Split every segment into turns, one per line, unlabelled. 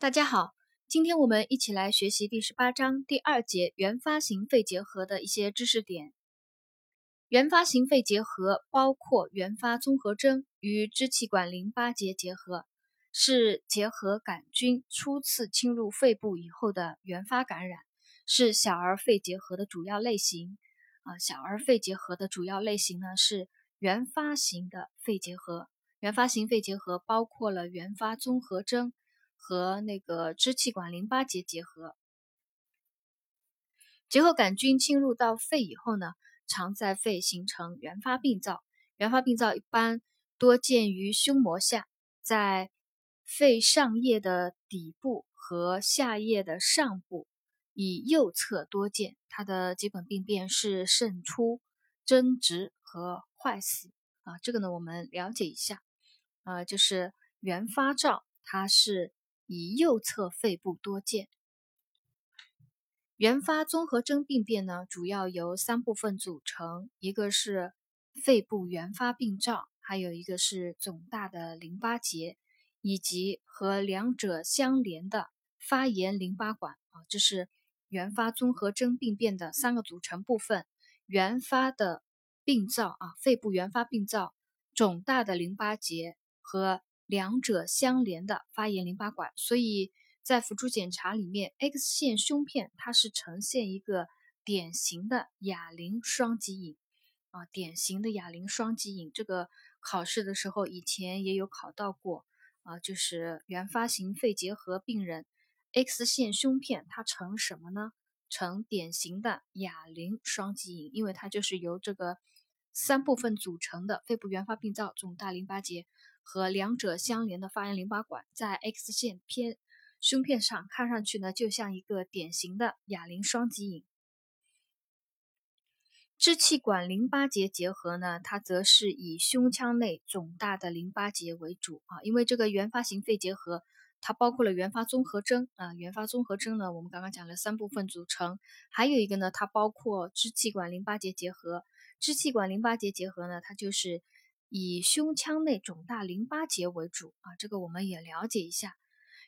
大家好，今天我们一起来学习第十八章第二节原发型肺结核的一些知识点。原发型肺结核包括原发综合征与支气管淋巴结结合，是结核杆菌初次侵入肺部以后的原发感染，是小儿肺结核的主要类型。啊，小儿肺结核的主要类型呢是原发型的肺结核。原发型肺结核包括了原发综合征。和那个支气管淋巴结结合，结核杆菌侵入到肺以后呢，常在肺形成原发病灶。原发病灶一般多见于胸膜下，在肺上叶的底部和下叶的上部，以右侧多见。它的基本病变是渗出、增殖和坏死。啊，这个呢，我们了解一下。呃，就是原发灶，它是。以右侧肺部多见，原发综合征病变呢，主要由三部分组成，一个是肺部原发病灶，还有一个是肿大的淋巴结，以及和两者相连的发炎淋巴管啊，这是原发综合征病变的三个组成部分：原发的病灶啊，肺部原发病灶，肿大的淋巴结和。两者相连的发炎淋巴管，所以在辅助检查里面，X 线胸片它是呈现一个典型的哑铃双极影啊，典型的哑铃双极影。这个考试的时候以前也有考到过啊，就是原发型肺结核病人 X 线胸片它呈什么呢？呈典型的哑铃双极影，因为它就是由这个三部分组成的肺部原发病灶、肿大淋巴结。和两者相连的发炎淋巴管，在 X 线片胸片上看上去呢，就像一个典型的哑铃双极影。支气管淋巴结结合呢，它则是以胸腔内肿大的淋巴结为主啊，因为这个原发型肺结核，它包括了原发综合征啊，原发综合征呢，我们刚刚讲了三部分组成，还有一个呢，它包括支气管淋巴结结合。支气管淋巴结结合呢，它就是。以胸腔内肿大淋巴结为主啊，这个我们也了解一下。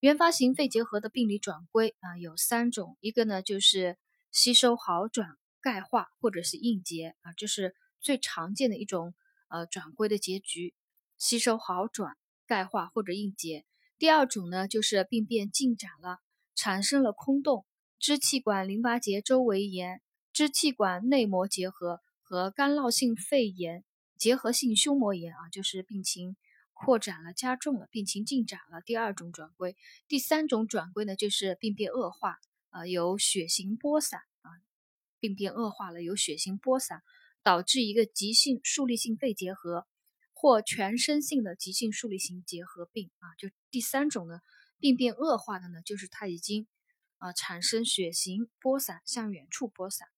原发型肺结核的病理转归啊有三种，一个呢就是吸收好转、钙化或者是硬结啊，这是最常见的一种呃转归的结局，吸收好转、钙化或者硬结。第二种呢就是病变进展了，产生了空洞、支气管淋巴结周围炎、支气管内膜结核和干酪性肺炎。结核性胸膜炎啊，就是病情扩展了、加重了，病情进展了。第二种转归，第三种转归呢，就是病变恶化，啊，有血型播散啊，病变恶化了，有血型播散，导致一个急性树立性肺结核或全身性的急性树立性结核病啊。就第三种呢，病变恶化的呢，就是它已经啊产生血型播散，向远处播散。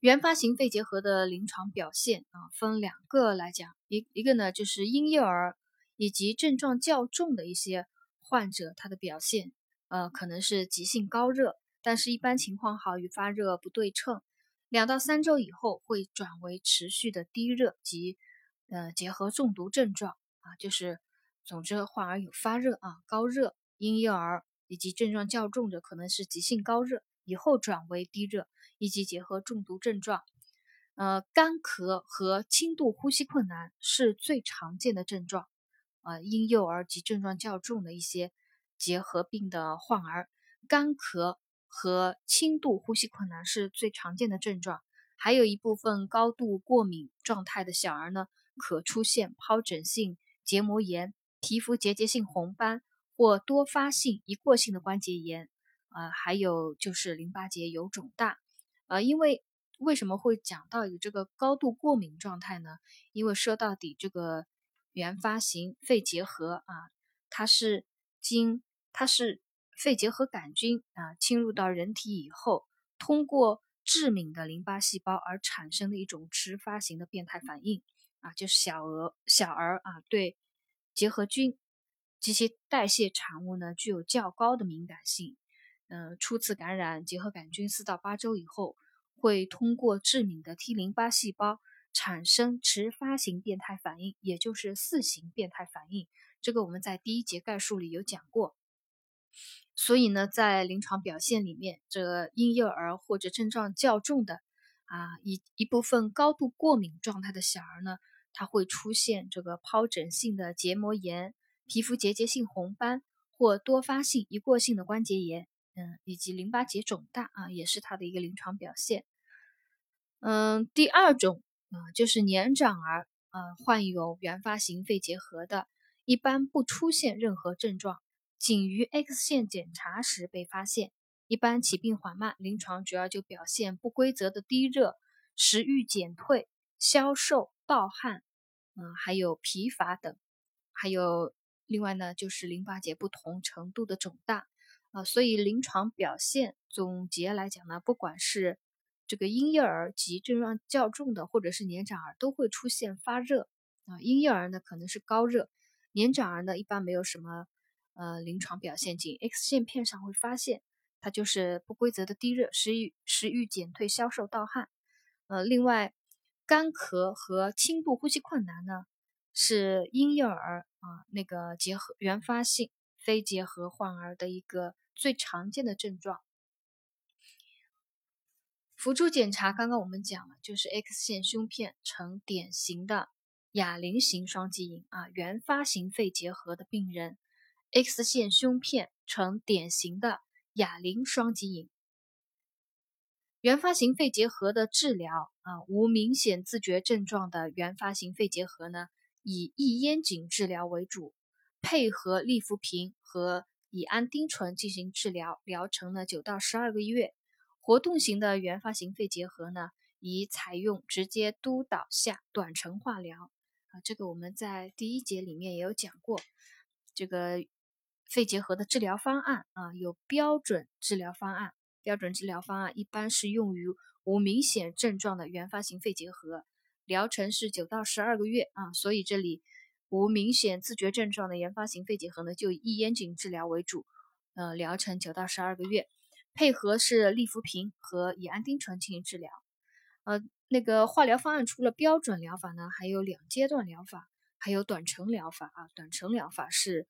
原发型肺结核的临床表现啊，分两个来讲，一一个呢就是婴幼儿以及症状较重的一些患者，他的表现呃可能是急性高热，但是一般情况好与发热不对称，两到三周以后会转为持续的低热及呃结核中毒症状啊，就是总之患儿有发热啊高热，婴幼儿以及症状较重的可能是急性高热。以后转为低热以及结核中毒症状，呃，干咳和轻度呼吸困难是最常见的症状。呃，婴幼儿及症状较重的一些结核病的患儿，干咳和轻度呼吸困难是最常见的症状。还有一部分高度过敏状态的小儿呢，可出现疱疹性结膜炎、皮肤结节性红斑或多发性一过性的关节炎。啊，还有就是淋巴结有肿大，呃，因为为什么会讲到有这个高度过敏状态呢？因为说到底，这个原发型肺结核啊，它是经它是肺结核杆菌啊侵入到人体以后，通过致敏的淋巴细胞而产生的一种迟发型的变态反应啊，就是小儿小儿啊对结核菌及其代谢产物呢具有较高的敏感性。嗯，初次感染结核杆菌四到八周以后，会通过致敏的 T 淋巴细胞产生迟发型变态反应，也就是四型变态反应。这个我们在第一节概述里有讲过。所以呢，在临床表现里面，这婴幼儿或者症状较重的啊，一一部分高度过敏状态的小儿呢，他会出现这个疱疹性的结膜炎、皮肤结节性红斑或多发性一过性的关节炎，嗯，以及淋巴结肿大啊，也是他的一个临床表现。嗯，第二种啊，就是年长儿，呃，患有原发型肺结核的，一般不出现任何症状。仅于 X 线检查时被发现，一般起病缓慢，临床主要就表现不规则的低热、食欲减退、消瘦、盗汗，嗯，还有疲乏等，还有另外呢就是淋巴结不同程度的肿大，啊，所以临床表现总结来讲呢，不管是这个婴幼儿及症状较重的，或者是年长儿，都会出现发热，啊，婴幼儿呢可能是高热，年长儿呢一般没有什么。呃，临床表现仅 X 线片上会发现，它就是不规则的低热、食欲食欲减退、消瘦、盗汗。呃，另外，干咳和轻度呼吸困难呢，是婴幼儿啊那个结核原发性非结核患儿的一个最常见的症状。辅助检查刚刚我们讲了，就是 X 线胸片呈典型的哑铃型双极影啊，原发型肺结核的病人。X 线胸片呈典型的哑铃双极影，原发型肺结核的治疗啊，无明显自觉症状的原发型肺结核呢，以异烟肼治疗为主，配合利福平和乙胺丁醇进行治疗，疗程呢九到十二个月。活动型的原发型肺结核呢，以采用直接督导下短程化疗啊，这个我们在第一节里面也有讲过，这个。肺结核的治疗方案啊，有标准治疗方案。标准治疗方案一般是用于无明显症状的原发型肺结核，疗程是九到十二个月啊。所以这里无明显自觉症状的原发型肺结核呢，就以异烟肼治疗为主，呃，疗程九到十二个月，配合是利福平和乙胺丁醇进行治疗。呃，那个化疗方案除了标准疗法呢，还有两阶段疗法，还有短程疗法啊。短程疗法是。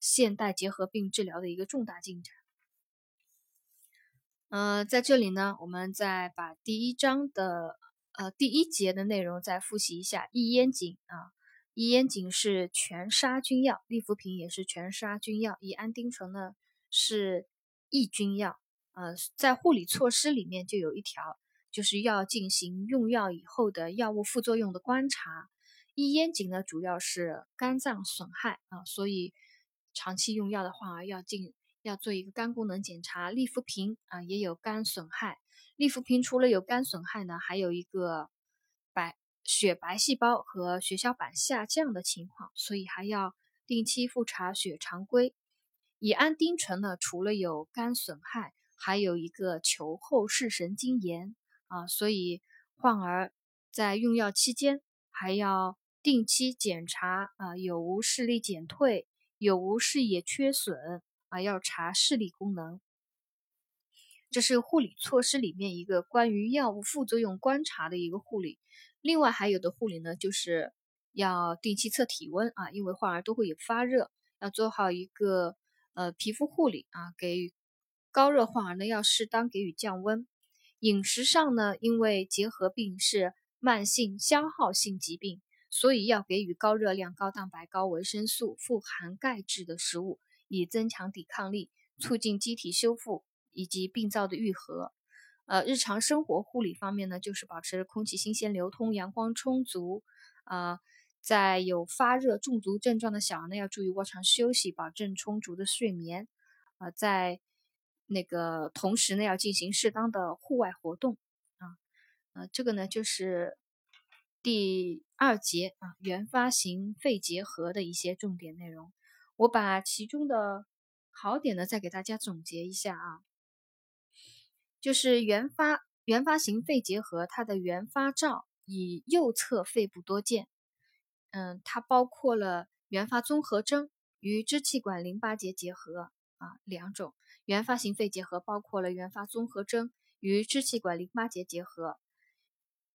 现代结核病治疗的一个重大进展。呃，在这里呢，我们再把第一章的呃第一节的内容再复习一下。异烟肼啊，异烟肼是全杀菌药，利福平也是全杀菌药，乙胺丁醇呢是抑菌药。呃，在护理措施里面就有一条，就是要进行用药以后的药物副作用的观察。异烟肼呢主要是肝脏损害啊，所以。长期用药的话，要进要做一个肝功能检查。利福平啊也有肝损害，利福平除了有肝损害呢，还有一个血白细胞和血小板下降的情况，所以还要定期复查血常规。乙胺丁醇呢，除了有肝损害，还有一个球后视神经炎啊，所以患儿在用药期间还要定期检查啊有无视力减退。有无视野缺损啊？要查视力功能，这是护理措施里面一个关于药物副作用观察的一个护理。另外还有的护理呢，就是要定期测体温啊，因为患儿都会有发热，要做好一个呃皮肤护理啊。给予高热患儿呢，要适当给予降温。饮食上呢，因为结核病是慢性消耗性疾病。所以要给予高热量、高蛋白、高维生素、富含钙质的食物，以增强抵抗力，促进机体修复以及病灶的愈合。呃，日常生活护理方面呢，就是保持空气新鲜流通、阳光充足。啊，在有发热中毒症状的小儿呢，要注意卧床休息，保证充足的睡眠。啊，在那个同时呢，要进行适当的户外活动。啊，呃，这个呢就是。第二节啊，原发型肺结核的一些重点内容，我把其中的好点呢再给大家总结一下啊。就是原发原发型肺结核，它的原发灶以右侧肺部多见，嗯，它包括了原发综合征与支气管淋巴结结核啊两种。原发型肺结核包括了原发综合征与支气管淋巴结结核。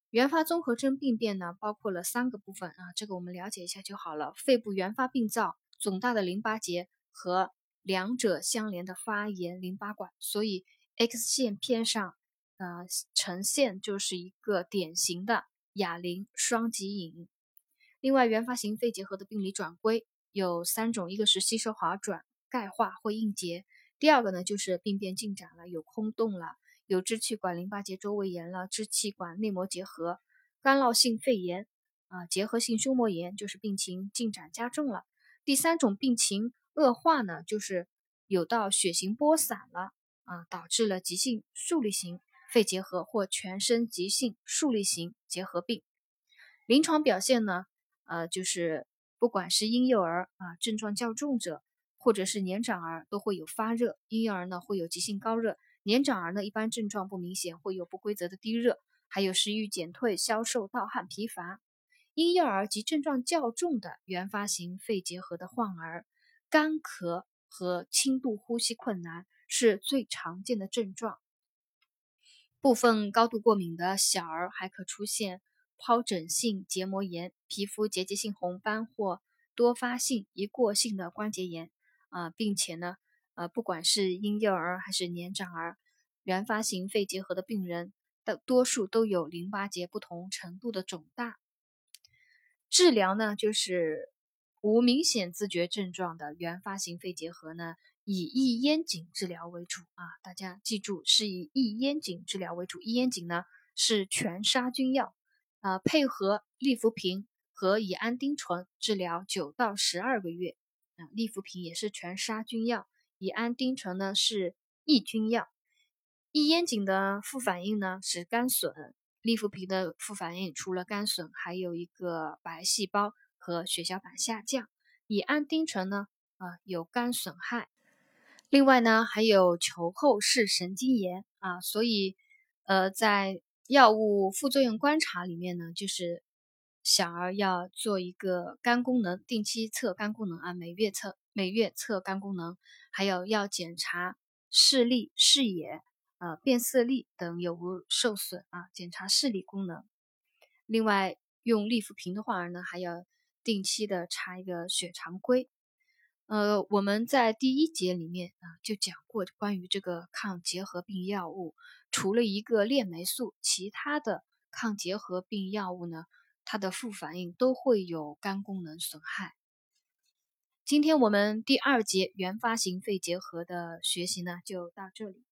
原发综合征病变呢，包括了三个部分啊，这个我们了解一下就好了。肺部原发病灶肿大的淋巴结和两者相连的发炎淋巴管，所以 X 线片上呃呈现就是一个典型的哑铃双极影。另外，原发型肺结核的病理转归有三种，一个是吸收好转、钙化或硬结；第二个呢就是病变进展了，有空洞了，有支气管淋巴结周围炎了，支气管内膜结核、干酪性肺炎啊，结核性胸膜炎就是病情进展加重了；第三种病情恶化呢，就是有到血型播散了啊，导致了急性竖立型肺结核或全身急性竖立型结核病。临床表现呢？呃，就是不管是婴幼儿啊，症状较重者，或者是年长儿，都会有发热。婴幼儿呢会有急性高热，年长儿呢一般症状不明显，会有不规则的低热，还有食欲减退、消瘦、盗汗、疲乏。婴幼儿及症状较重的原发型肺结核的患儿，干咳和轻度呼吸困难是最常见的症状。部分高度过敏的小儿还可出现。疱疹性结膜炎、皮肤结节性红斑或多发性一过性的关节炎啊，并且呢，呃，不管是婴幼儿还是年长儿，原发型肺结核的病人的多数都有淋巴结不同程度的肿大。治疗呢，就是无明显自觉症状的原发型肺结核呢，以抑咽紧治疗为主啊，大家记住是以抑咽紧治疗为主。抑咽紧呢是全杀菌药。啊，配合利福平和乙氨丁醇治疗九到十二个月。啊，利福平也是全杀菌药，乙氨丁醇呢是抑菌药。抑咽紧的副反应呢是肝损，利福平的副反应除了肝损，还有一个白细胞和血小板下降。乙氨丁醇呢，啊有肝损害，另外呢还有球后视神经炎啊，所以呃在。药物副作用观察里面呢，就是小儿要做一个肝功能，定期测肝功能啊，每月测，每月测肝功能，还有要检查视力、视野、呃辨色力等有无受损啊，检查视力功能。另外，用利福平的患儿呢，还要定期的查一个血常规。呃，我们在第一节里面啊就讲过关于这个抗结核病药物，除了一个链霉素，其他的抗结核病药物呢，它的副反应都会有肝功能损害。今天我们第二节原发性肺结核的学习呢就到这里。